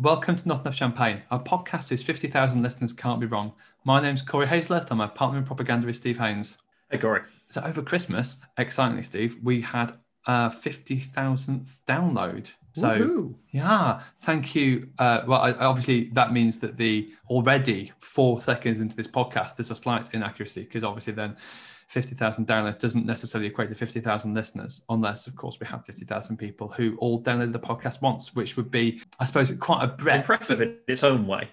Welcome to Not Enough Champagne, a podcast whose 50,000 listeners can't be wrong. My name's Corey Hazlehurst. I'm my partner in propaganda with Steve Haynes. Hey, Corey. So over Christmas, excitingly, Steve, we had a 50,000th download. So Woohoo. yeah, thank you. Uh, well, I, obviously that means that the already four seconds into this podcast, there's a slight inaccuracy because obviously then 50,000 downloads doesn't necessarily equate to 50,000 listeners, unless of course we have 50,000 people who all downloaded the podcast once, which would be, I suppose, quite a breadth. Impressive in its own way.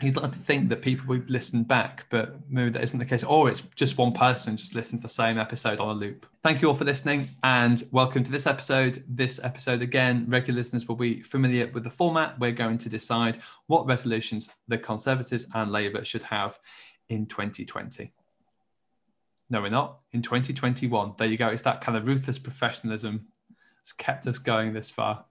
You'd like to think that people would listen back, but maybe that isn't the case. Or it's just one person just listening to the same episode on a loop. Thank you all for listening and welcome to this episode. This episode, again, regular listeners will be familiar with the format. We're going to decide what resolutions the Conservatives and Labour should have in 2020. No, we're not. In 2021. There you go. It's that kind of ruthless professionalism that's kept us going this far.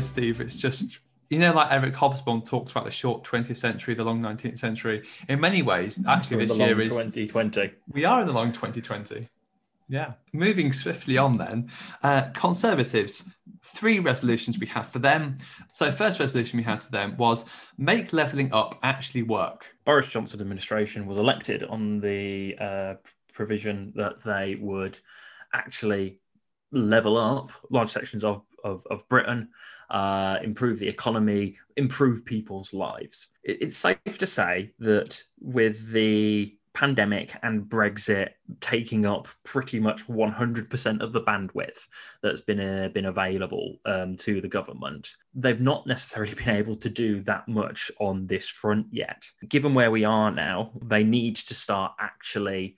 Head, Steve. It's just, you know, like Eric Hobsbawm talks about the short 20th century, the long 19th century. In many ways, actually, We're this year is 2020. we are in the long 2020. Yeah. Moving swiftly on then, uh, Conservatives, three resolutions we have for them. So, first resolution we had to them was make levelling up actually work. Boris Johnson administration was elected on the uh, provision that they would actually level up large sections of, of, of Britain, uh, improve the economy, improve people's lives. It- it's safe to say that with the pandemic and Brexit taking up pretty much 100% of the bandwidth that's been uh, been available um, to the government, they've not necessarily been able to do that much on this front yet. Given where we are now, they need to start actually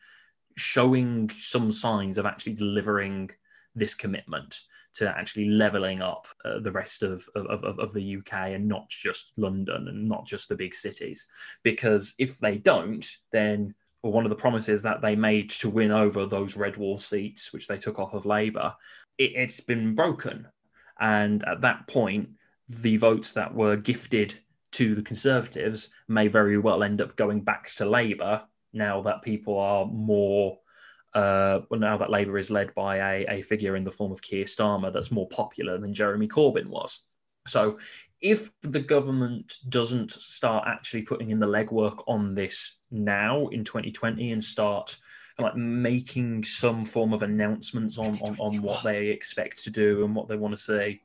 showing some signs of actually delivering this commitment to actually leveling up uh, the rest of, of, of, of the UK and not just London and not just the big cities. Because if they don't, then well, one of the promises that they made to win over those red wall seats, which they took off of Labour, it, it's been broken. And at that point, the votes that were gifted to the Conservatives may very well end up going back to Labour now that people are more uh, well, now that Labour is led by a, a figure in the form of Keir Starmer that's more popular than Jeremy Corbyn was. So, if the government doesn't start actually putting in the legwork on this now in 2020 and start like making some form of announcements on, on, on what they expect to do and what they want to see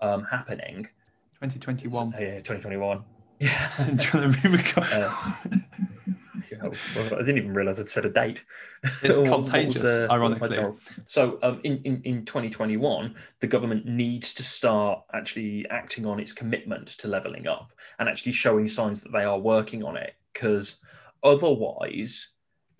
um, happening, 2021. uh, yeah, 2021. Yeah. I'm trying to re-record. Uh, well, I didn't even realize I'd set a date. It's What contagious, uh, what was my ironically. So, um, in, in, in 2021, the government needs to start actually acting on its commitment to levelling up and actually showing signs that they are working on it because otherwise,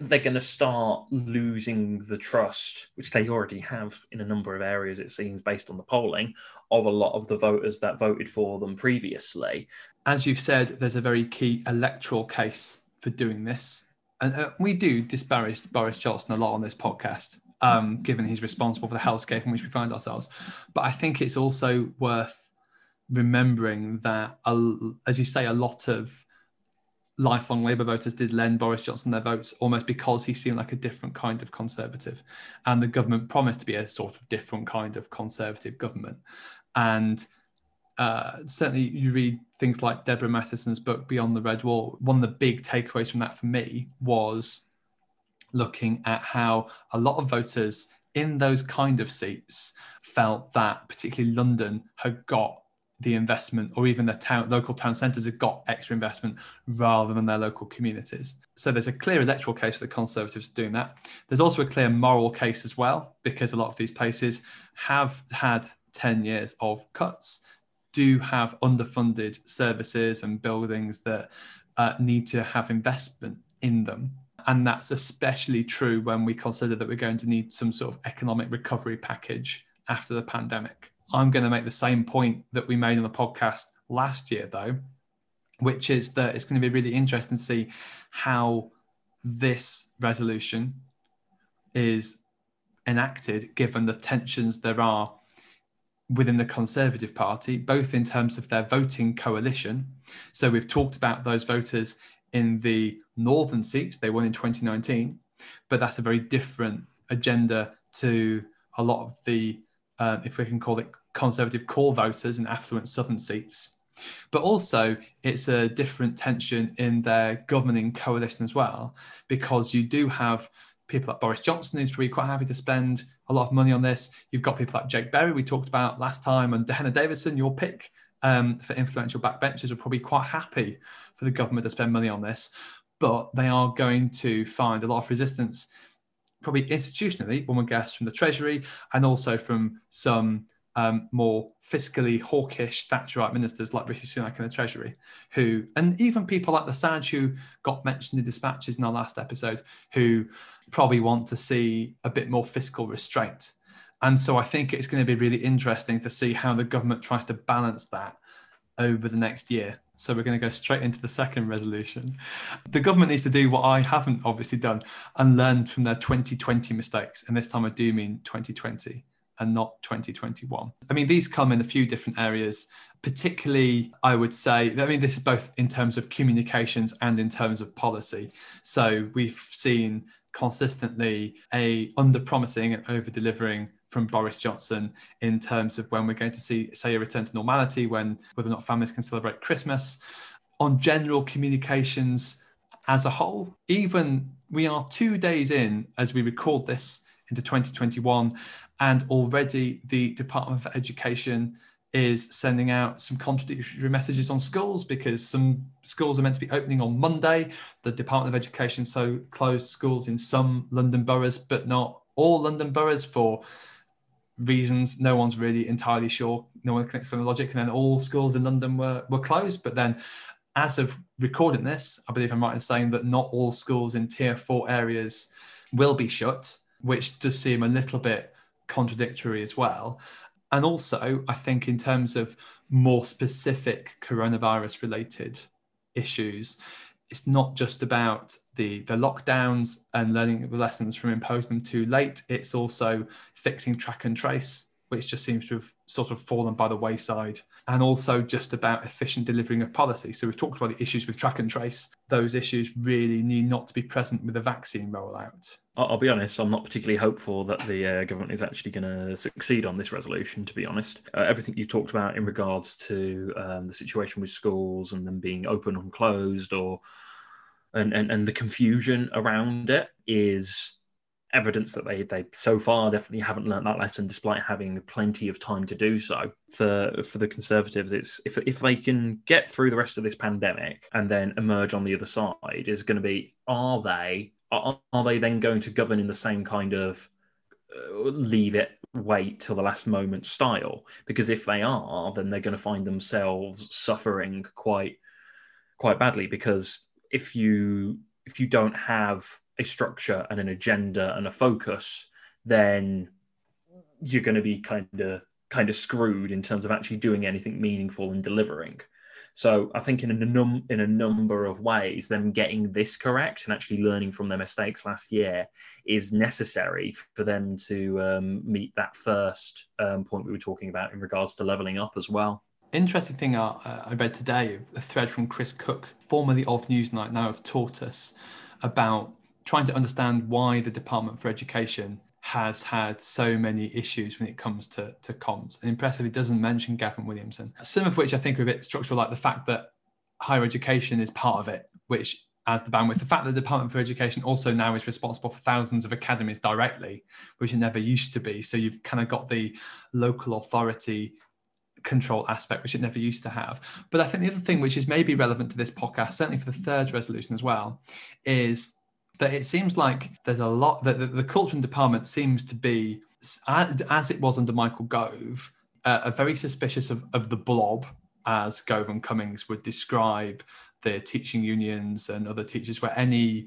they're going to start losing the trust, which they already have in a number of areas, it seems, based on the polling, of a lot of the voters that voted for them previously. as you've said, there's a very key electoral case for doing this. And uh, we do disparage Boris Johnson a lot on this podcast, um, given he's responsible for the hellscape in which we find ourselves. But I think it's also worth remembering that, as you say, a lot of lifelong Labour voters did lend Boris Johnson their votes almost because he seemed like a different kind of Conservative. And the government promised to be a sort of different kind of Conservative government. And uh, certainly you read things like Deborah Mattinson's book Beyond the Red Wall. One of the big takeaways from that for me was looking at how a lot of voters in those kind of seats felt that particularly London had got the investment or even the town local town centres had got extra investment rather than their local communities. So there's a clear electoral case for the Conservatives doing that. There's also a clear moral case as well, because a lot of these places have had 10 years of cuts, do have underfunded services and buildings that uh, need to have investment in them. And that's especially true when we consider that we're going to need some sort of economic recovery package after the pandemic. I'm going to make the same point that we made on the podcast last year, though, which is that it's going to be really interesting to see how this resolution is enacted given the tensions there are within the Conservative Party, both in terms of their voting coalition. So we've talked about those voters in the northern seats they won in 2019, but that's a very different agenda to a lot of the, uh, if we can call it Conservative core voters in affluent southern seats. But also, it's a different tension in their governing coalition as well, because you do have people like Boris Johnson, who's probably quite happy to spend a lot of money on this. You've got people like Jake Berry, we talked about last time, and Dehenna Davison, your pick um, for influential backbenchers, are probably quite happy for the government to spend money on this. But they are going to find a lot of resistance, probably institutionally, one would guess, from the Treasury and also from some um, more fiscally hawkish Thatcherite ministers like Rishi Sunak in the Treasury, who, and even people like the Saj who got mentioned in dispatches in our last episode, who probably want to see a bit more fiscal restraint. And so I think it's going to be really interesting to see how the government tries to balance that over the next year. So we're going to go straight into the second resolution. The government needs to do what I haven't obviously done and learn from their 2020 mistakes. And this time I do mean 2020 and not 2021. I mean, these come in a few different areas, particularly, I would say, I mean, this is both in terms of communications and in terms of policy. So we've seen consistently a under promising and over delivering from Boris Johnson in terms of when we're going to see, say, a return to normality, when whether or not families can celebrate Christmas. On general communications as a whole, even we are two days in as we record this into 2021, and already the Department for Education is sending out some contradictory messages on schools because some schools are meant to be opening on Monday. The Department of Education so closed schools in some London boroughs, but not all London boroughs for reasons no one's really entirely sure. No one can explain the logic. And then all schools in London were, were closed. But then, as of recording this, I believe I'm right in saying that not all schools in tier four areas will be shut, which does seem a little bit contradictory as well. And also, I think in terms of more specific coronavirus related issues, it's not just about the the lockdowns and learning the lessons from imposing them too late. It's also fixing track and trace, which just seems to have sort of fallen by the wayside, and also just about efficient delivering of policy. So we've talked about the issues with track and trace. Those issues really need not to be present with the vaccine rollout. I'll be honest, I'm not particularly hopeful that the uh, government is actually going to succeed on this resolution, to be honest. Uh, everything you talked about in regards to um, the situation with schools and them being open and closed or and, and, and the confusion around it is evidence that they they so far definitely haven't learned that lesson despite having plenty of time to do so for for the conservatives it's if if they can get through the rest of this pandemic and then emerge on the other side is going to be are they are, are they then going to govern in the same kind of uh, leave it wait till the last moment style because if they are then they're going to find themselves suffering quite quite badly because if you if you don't have a structure and an agenda and a focus, then you're going to be kind of kind of screwed in terms of actually doing anything meaningful and delivering. So I think in a num in a number of ways, them getting this correct and actually learning from their mistakes last year is necessary for them to um, meet that first um, point we were talking about in regards to leveling up as well. Interesting thing I, uh, I read today, a thread from Chris Cook, formerly of Newsnight, now of Tortoise, about trying to understand why the Department for Education has had so many issues when it comes to, to comms. And impressively doesn't mention Gavin Williamson, some of which I think are a bit structural, like the fact that higher education is part of it, which adds the bandwidth. The fact that the Department for Education also now is responsible for thousands of academies directly, which it never used to be. So you've kind of got the local authority control aspect, which it never used to have. But I think the other thing, which is maybe relevant to this podcast, certainly for the third resolution as well, is that it seems like there's a lot that the, the culture and department seems to be, as it was under Michael Gove, uh, very suspicious of, of the blob, as Gove and Cummings would describe the teaching unions and other teachers, where any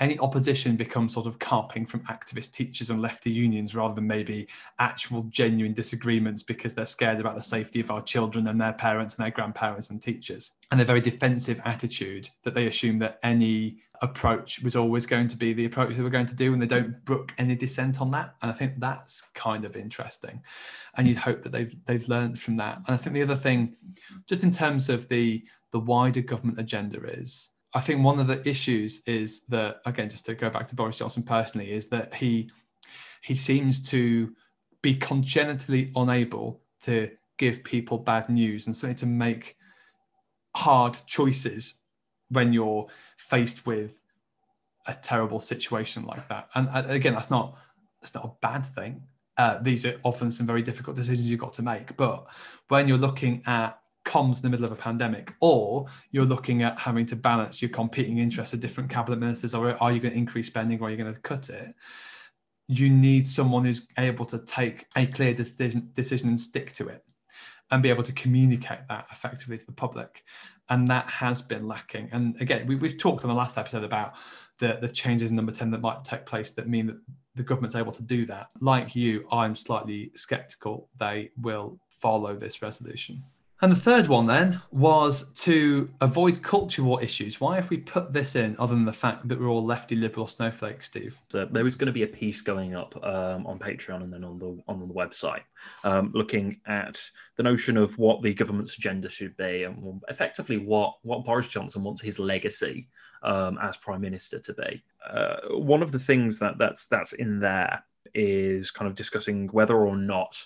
any opposition becomes sort of carping from activist teachers and lefty unions rather than maybe actual genuine disagreements because they're scared about the safety of our children and their parents and their grandparents and teachers. And a very defensive attitude that they assume that any approach was always going to be the approach they were going to do and they don't brook any dissent on that. And i think that's kind of interesting. And you'd hope that they've they've learned from that. And i think the other thing just in terms of the the wider government agenda is I think one of the issues is that again, just to go back to Boris Johnson personally, is that he he seems to be congenitally unable to give people bad news and certainly to make hard choices when you're faced with a terrible situation like that. And again, that's not that's not a bad thing. Uh, these are often some very difficult decisions you've got to make. But when you're looking at comms in the middle of a pandemic, or you're looking at having to balance your competing interests of different cabinet ministers, or are you going to increase spending or are you going to cut it? You need someone who's able to take a clear decision, decision and stick to it and be able to communicate that effectively to the public. And that has been lacking. And again, we, have talked on the last episode about the, the changes in number 10 that might take place that mean that the government's able to do that. Like you, I'm slightly skeptical they will follow this resolution. And the third one then was to avoid culture war issues. Why have we put this in other than the fact that we're all lefty liberal snowflakes, Steve? So there was going to be a piece going up um, on Patreon and then on the on the website, um, looking at the notion of what the government's agenda should be and effectively what what Boris Johnson wants his legacy um, as prime minister to be. Uh, one of the things that that's that's in there is kind of discussing whether or not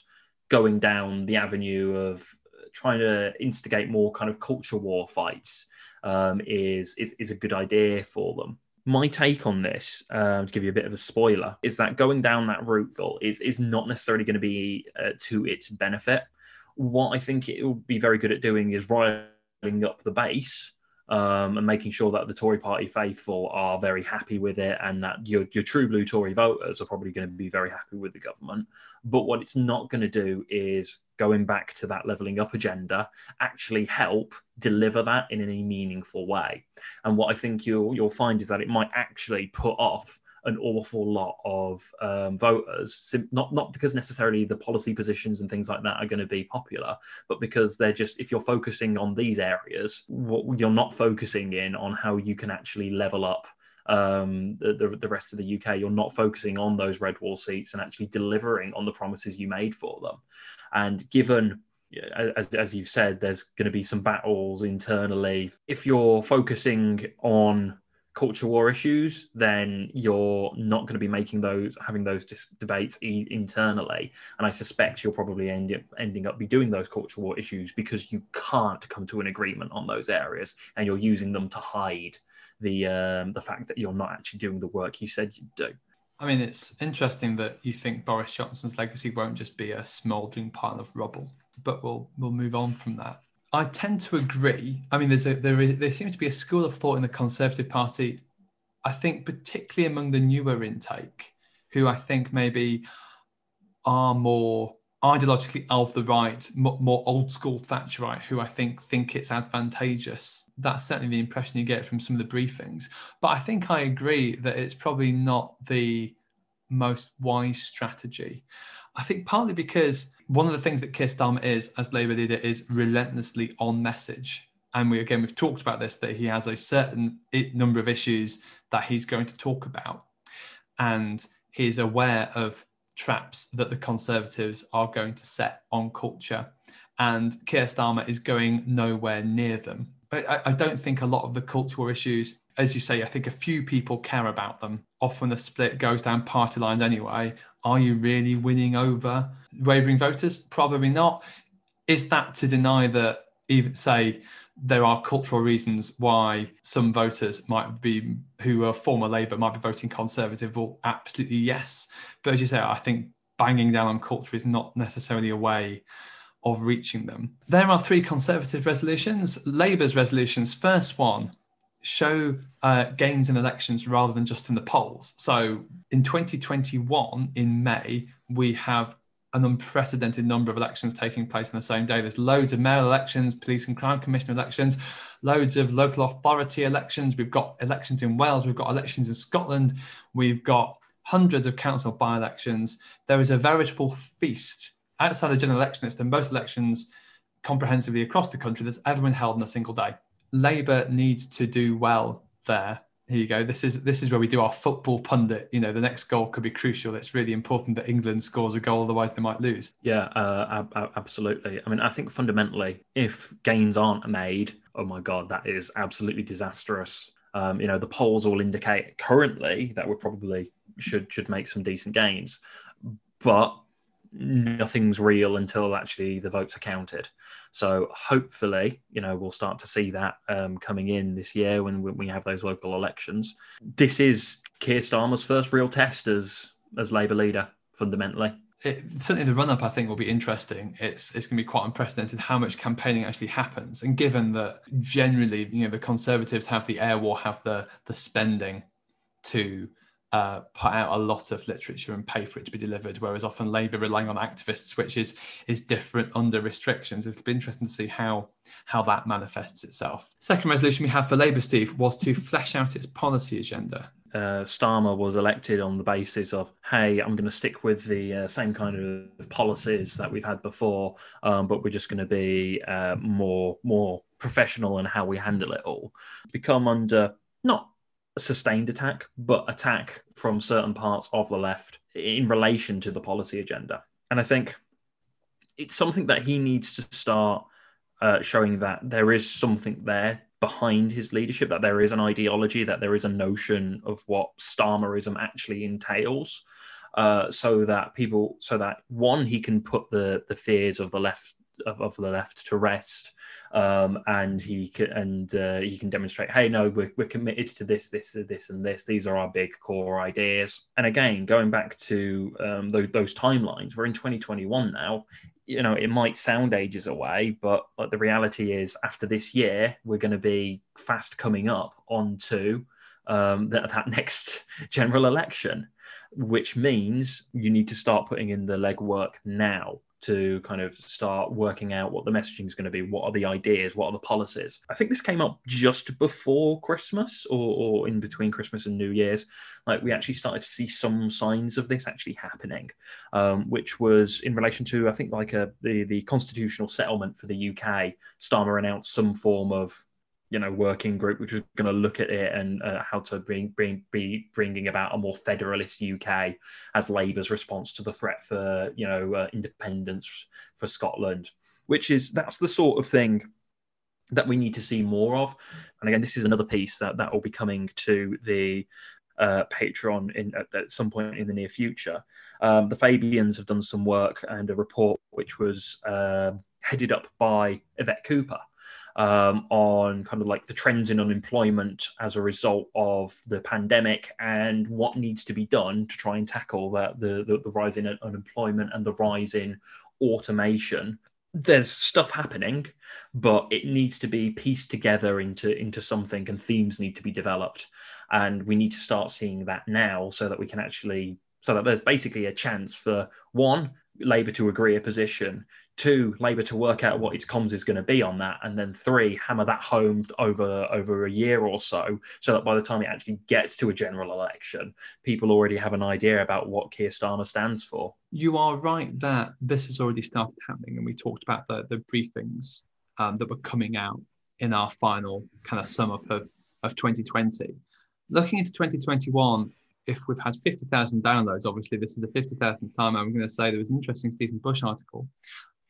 going down the avenue of trying to instigate more kind of culture war fights um, is, is is a good idea for them. My take on this, uh, to give you a bit of a spoiler, is that going down that route though, is is not necessarily going to be uh, to its benefit. What I think it will be very good at doing is riling up the base um, and making sure that the Tory party faithful are very happy with it and that your, your true blue Tory voters are probably going to be very happy with the government. But what it's not going to do is going back to that levelling up agenda actually help deliver that in any meaningful way. And what I think you'll, you'll find is that it might actually put off an awful lot of um, voters, not not because necessarily the policy positions and things like that are going to be popular, but because they're just if you're focusing on these areas, what, you're not focusing in on how you can actually level up um, the, the, rest of the UK. You're not focusing on those red wall seats and actually delivering on the promises you made for them. And given as, as you've said, there's going to be some battles internally. If you're focusing on culture war issues, then you're not going to be making those, having those dis- debates e- internally. And I suspect you'll probably end up ending up be doing those culture war issues because you can't come to an agreement on those areas, and you're using them to hide the um, the fact that you're not actually doing the work you said you'd do. I mean, it's interesting that you think Boris Johnson's legacy won't just be a smouldering pile of rubble, but we'll we'll move on from that. I tend to agree. I mean, there's a there is there seems to be a school of thought in the Conservative Party. I think particularly among the newer intake, who I think maybe are more ideologically of the right, more old school Thatcherite, who I think think it's advantageous. That's certainly the impression you get from some of the briefings. But I think I agree that it's probably not the most wise strategy. I think partly because one of the things that Keir Starmer is as Labour leader is relentlessly on message. And we again we've talked about this that he has a certain number of issues that he's going to talk about, and he's aware of traps that the Conservatives are going to set on culture, and Keir Starmer is going nowhere near them. I, I don't think a lot of the cultural issues, as you say, I think a few people care about them. Often the split goes down party lines anyway. Are you really winning over wavering voters? Probably not. Is that to deny that even say there are cultural reasons why some voters might be who are former Labour might be voting Conservative. Well, absolutely yes. But as you say, I think banging down on culture is not necessarily a way of reaching them. There are three Conservative resolutions. Labour's resolutions, first one, show uh, gains in elections rather than just in the polls. So in 2021, in May, we have an unprecedented number of elections taking place on the same day. There's loads of mayoral elections, police and crime commissioner elections, loads of local authority elections. We've got elections in Wales, we've got elections in Scotland, we've got hundreds of council by elections. There is a veritable feast. Outside the general election, it's the most elections comprehensively across the country that's ever been held in a single day. Labour needs to do well there here you go. This is this is where we do our football pundit. You know, the next goal could be crucial. It's really important that England scores a goal, otherwise they might lose. Yeah, uh, absolutely. I mean, I think fundamentally, if gains aren't made, oh my god, that is absolutely disastrous. Um, you know, the polls all indicate currently that we probably should should make some decent gains, but nothing's real until actually the votes are counted. So hopefully, you know, we'll start to see that um, coming in this year when, we have those local elections. This is Keir Starmer's first real test as as Labour leader, fundamentally. It, certainly, the run up I think will be interesting. It's it's going to be quite unprecedented how much campaigning actually happens, and given that generally, you know, the Conservatives have the air war, have the the spending to uh, put out a lot of literature and pay for it to be delivered, whereas often Labour relying on activists, which is is different under restrictions. It'll be interesting to see how how that manifests itself. Second resolution we have for Labour, Steve, was to flesh out its policy agenda. Uh, Starmer was elected on the basis of, hey, I'm going to stick with the uh, same kind of policies that we've had before, um, but we're just going to be uh, more more professional in how we handle it all. Become under not sustained attack, but attack from certain parts of the left in relation to the policy agenda. And I think it's something that he needs to start uh, showing that there is something there behind his leadership, that there is an ideology, that there is a notion of what Starmerism actually entails. Uh, so that people, so that one, he can put the the fears of the left of, the left to rest, um, and he can and uh, he can demonstrate, hey, no, we're, we're committed to this, this, this, and this. These are our big core ideas. And again, going back to um, those, those timelines, we're in 2021 now. You know, it might sound ages away, but like, the reality is, after this year, we're going to be fast coming up onto um, that, that next general election, which means you need to start putting in the legwork now to kind of start working out what the messaging is going to be, what are the ideas, what are the policies. I think this came up just before Christmas or, or in between Christmas and New Year's. Like we actually started to see some signs of this actually happening, um, which was in relation to I think like a the the constitutional settlement for the UK. Starmer announced some form of you know working group which was going to look at it and uh, how to bring, bring be bringing about a more federalist UK as Labour's response to the threat for you know uh, independence for Scotland, which is that's the sort of thing that we need to see more of. And again, this is another piece that that will be coming to the uh, Patreon in at, at, some point in the near future. Um, the Fabians have done some work and a report which was uh, headed up by Yvette Cooper um, on kind of like the trends in unemployment as a result of the pandemic and what needs to be done to try and tackle that the, the, the rise in unemployment and the rise in automation. There's stuff happening, but it needs to be pieced together into into something, and themes need to be developed, and we need to start seeing that now, so that we can actually, so that there's basically a chance for one Labour to agree a position, two Labour to work out what its comms is going to be on that, and then three hammer that home over over a year or so, so that by the time it actually gets to a general election, people already have an idea about what Keir Starmer stands for. You are right that this has already started happening, and we talked about the the briefings um, that were coming out in our final kind of sum up of of 2020. Looking into 2021, if we've had 50,000 downloads, obviously this is the 50,000th time I'm going to say there was an interesting Stephen Bush article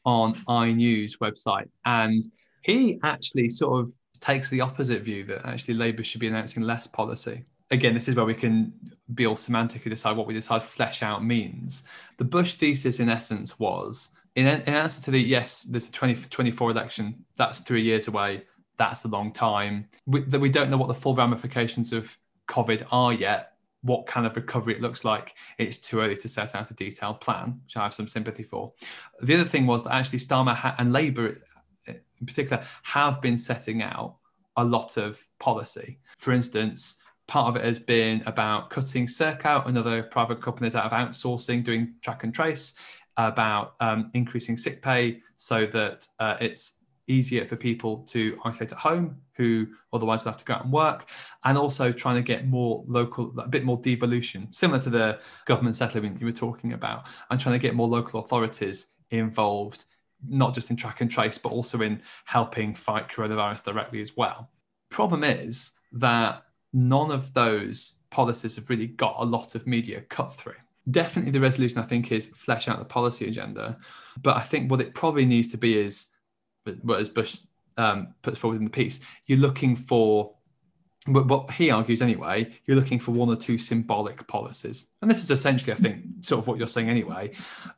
on iNews website. And he actually sort of takes the opposite view that actually Labour should be announcing less policy. Again, this is where we can be all semantic and decide what we decide flesh out means. The Bush thesis, in essence, was in, in answer to the yes, there's a 2024 election, that's three years away, that's a long time. We, that we don't know what the full ramifications of COVID are yet, what kind of recovery it looks like, it's too early to set out a detailed plan, which I have some sympathy for. The other thing was that actually Starmer and Labour in particular have been setting out a lot of policy. For instance, part of it has been about cutting Serco and other private companies out of outsourcing, doing track and trace. about um, increasing sick pay so that uh, it's easier for people to isolate at home who otherwise would have to go out and work, and also trying to get more local, a bit more devolution, similar to the government settlement you were talking about, and trying to get more local authorities involved, not just in track and trace, but also in helping fight coronavirus directly as well. Problem is that none of those policies have really got a lot of media cut through. Definitely, the resolution I think is flesh out the policy agenda, but I think what it probably needs to be is, what as Bush um, puts forward in the piece, you're looking for but what he argues anyway, you're looking for one or two symbolic policies. And this is essentially, I think, sort of what you're saying anyway.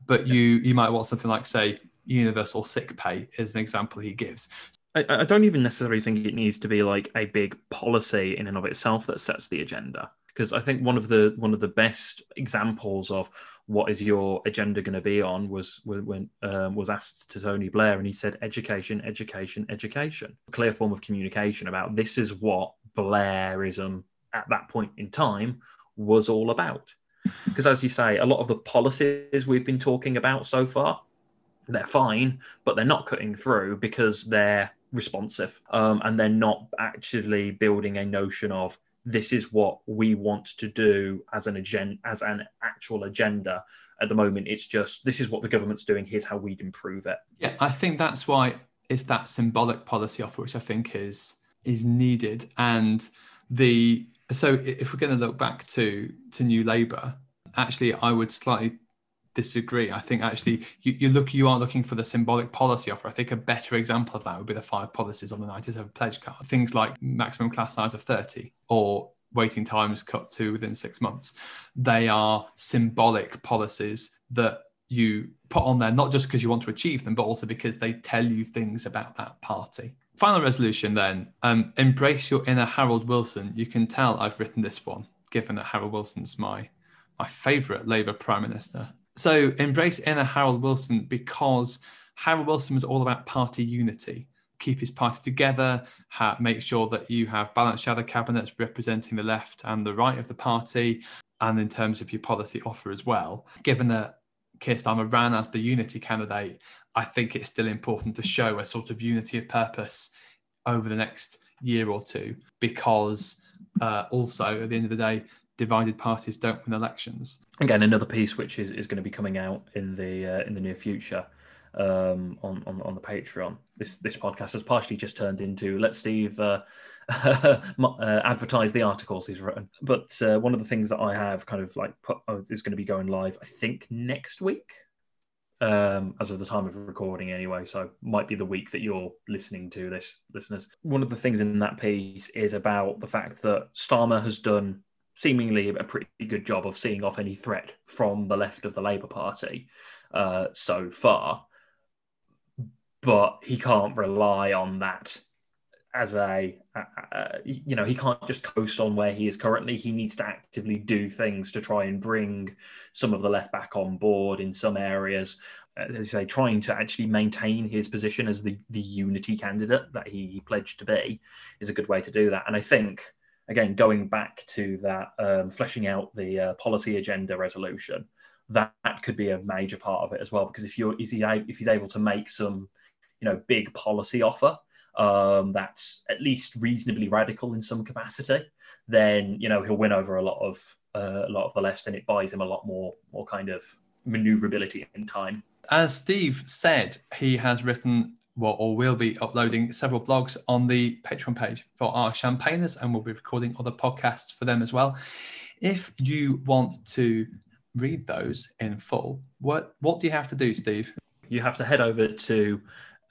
But you you might want something like, say, universal sick pay is an example he gives. I, I don't even necessarily think it needs to be like a big policy in and of itself that sets the agenda. Because I think one of the one of the best examples of what is your agenda going to be on was when um, was asked to Tony Blair and he said education, education, education. A clear form of communication about this is what Blairism at that point in time was all about. Because as you say, a lot of the policies we've been talking about so far, they're fine, but they're not cutting through because they're responsive um, and they're not actually building a notion of this is what we want to do as an agenda as an actual agenda at the moment. It's just this is what the government's doing. Here's how we'd improve it. Yeah i think that's why it's that symbolic policy offer which i think is is needed. And the so if we're going to look back to to new labour actually i would slightly disagree. I think actually you, you look you are looking for the symbolic policy offer. I think a better example of that would be the five policies on the 97 pledge card. Things like maximum class size of 30 or waiting times cut to within six months. They are symbolic policies that you put on there not just because you want to achieve them, but also because they tell you things about that party. Final resolution then um, embrace your inner Harold Wilson. You can tell I've written this one, given that Harold Wilson's my my favourite Labour Prime Minister. So embrace inner Harold Wilson because Harold Wilson was all about party unity. Keep his party together, ha- make sure that you have balanced shadow cabinets representing the left and the right of the party, and in terms of your policy offer as well. Given that Keir Starmer ran as the unity candidate, I think it's still important to show a sort of unity of purpose over the next year or two because uh, also at the end of the day, divided parties don't win elections. Again, another piece which is, is going to be coming out in the uh, in the near future um, on, on on the Patreon. This this podcast has partially just turned into let Steve uh, uh, advertise the articles he's written. But uh, one of the things that I have kind of like put oh, is going to be going live, I think next week. Um, as of the time of recording, anyway, so might be the week that you're listening to this, listeners. One of the things in that piece is about the fact that Starmer has done seemingly a pretty good job of seeing off any threat from the left of the Labour Party uh, so far. But he can't rely on that as a, uh, you know, he can't just coast on where he is currently. He needs to actively do things to try and bring some of the left back on board in some areas. As I say, trying to actually maintain his position as the, the unity candidate that he, he pledged to be is a good way to do that. And I think again, going back to that, um, fleshing out the uh, policy agenda resolution, that, that, could be a major part of it as well. Because if you're is he if he's able to make some, you know, big policy offer um, that's at least reasonably radical in some capacity, then you know he'll win over a lot of uh, a lot of the left, and it buys him a lot more more kind of maneuverability in time. As Steve said, he has written well, or will be uploading several blogs on the Patreon page for our champagners, and we'll be recording other podcasts for them as well. If you want to read those in full, what what do you have to do, Steve? You have to head over to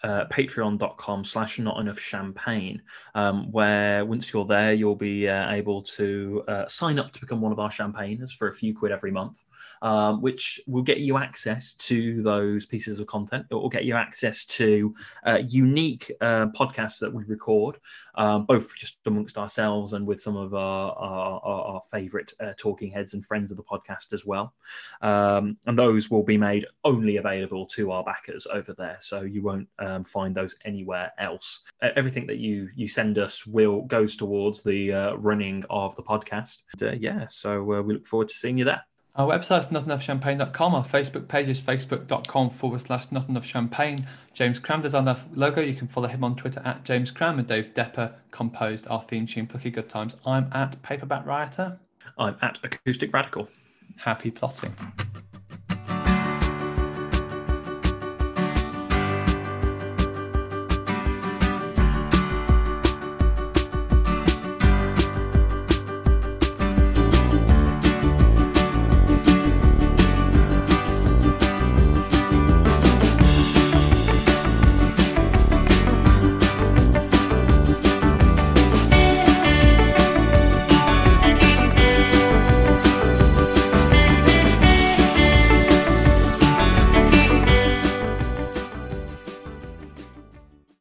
uh, patreon.com slash not enough champagne um, where once you're there you'll be uh, able to uh, sign up to become one of our champagners for a few quid every month um, which will get you access to those pieces of content. It will get you access to uh, unique uh, podcasts that we record, um, both just amongst ourselves and with some of our, our, our favorite uh, talking heads and friends of the podcast as well. Um, and those will be made only available to our backers over there. So you won't um, find those anywhere else. everything that you, you send us will goes towards the uh, running of the podcast. Uh, yeah, so uh, we look forward to seeing you there. Our website is notenoughchampagne.com. Our Facebook page is facebook.com forward slash not enough champagne. James Cram designed our logo. You can follow him on Twitter at James Cram. And Dave Depper composed our theme tune, Plucky Good Times. I'm at Paperback Rioter. I'm at Acoustic Radical. Happy plotting.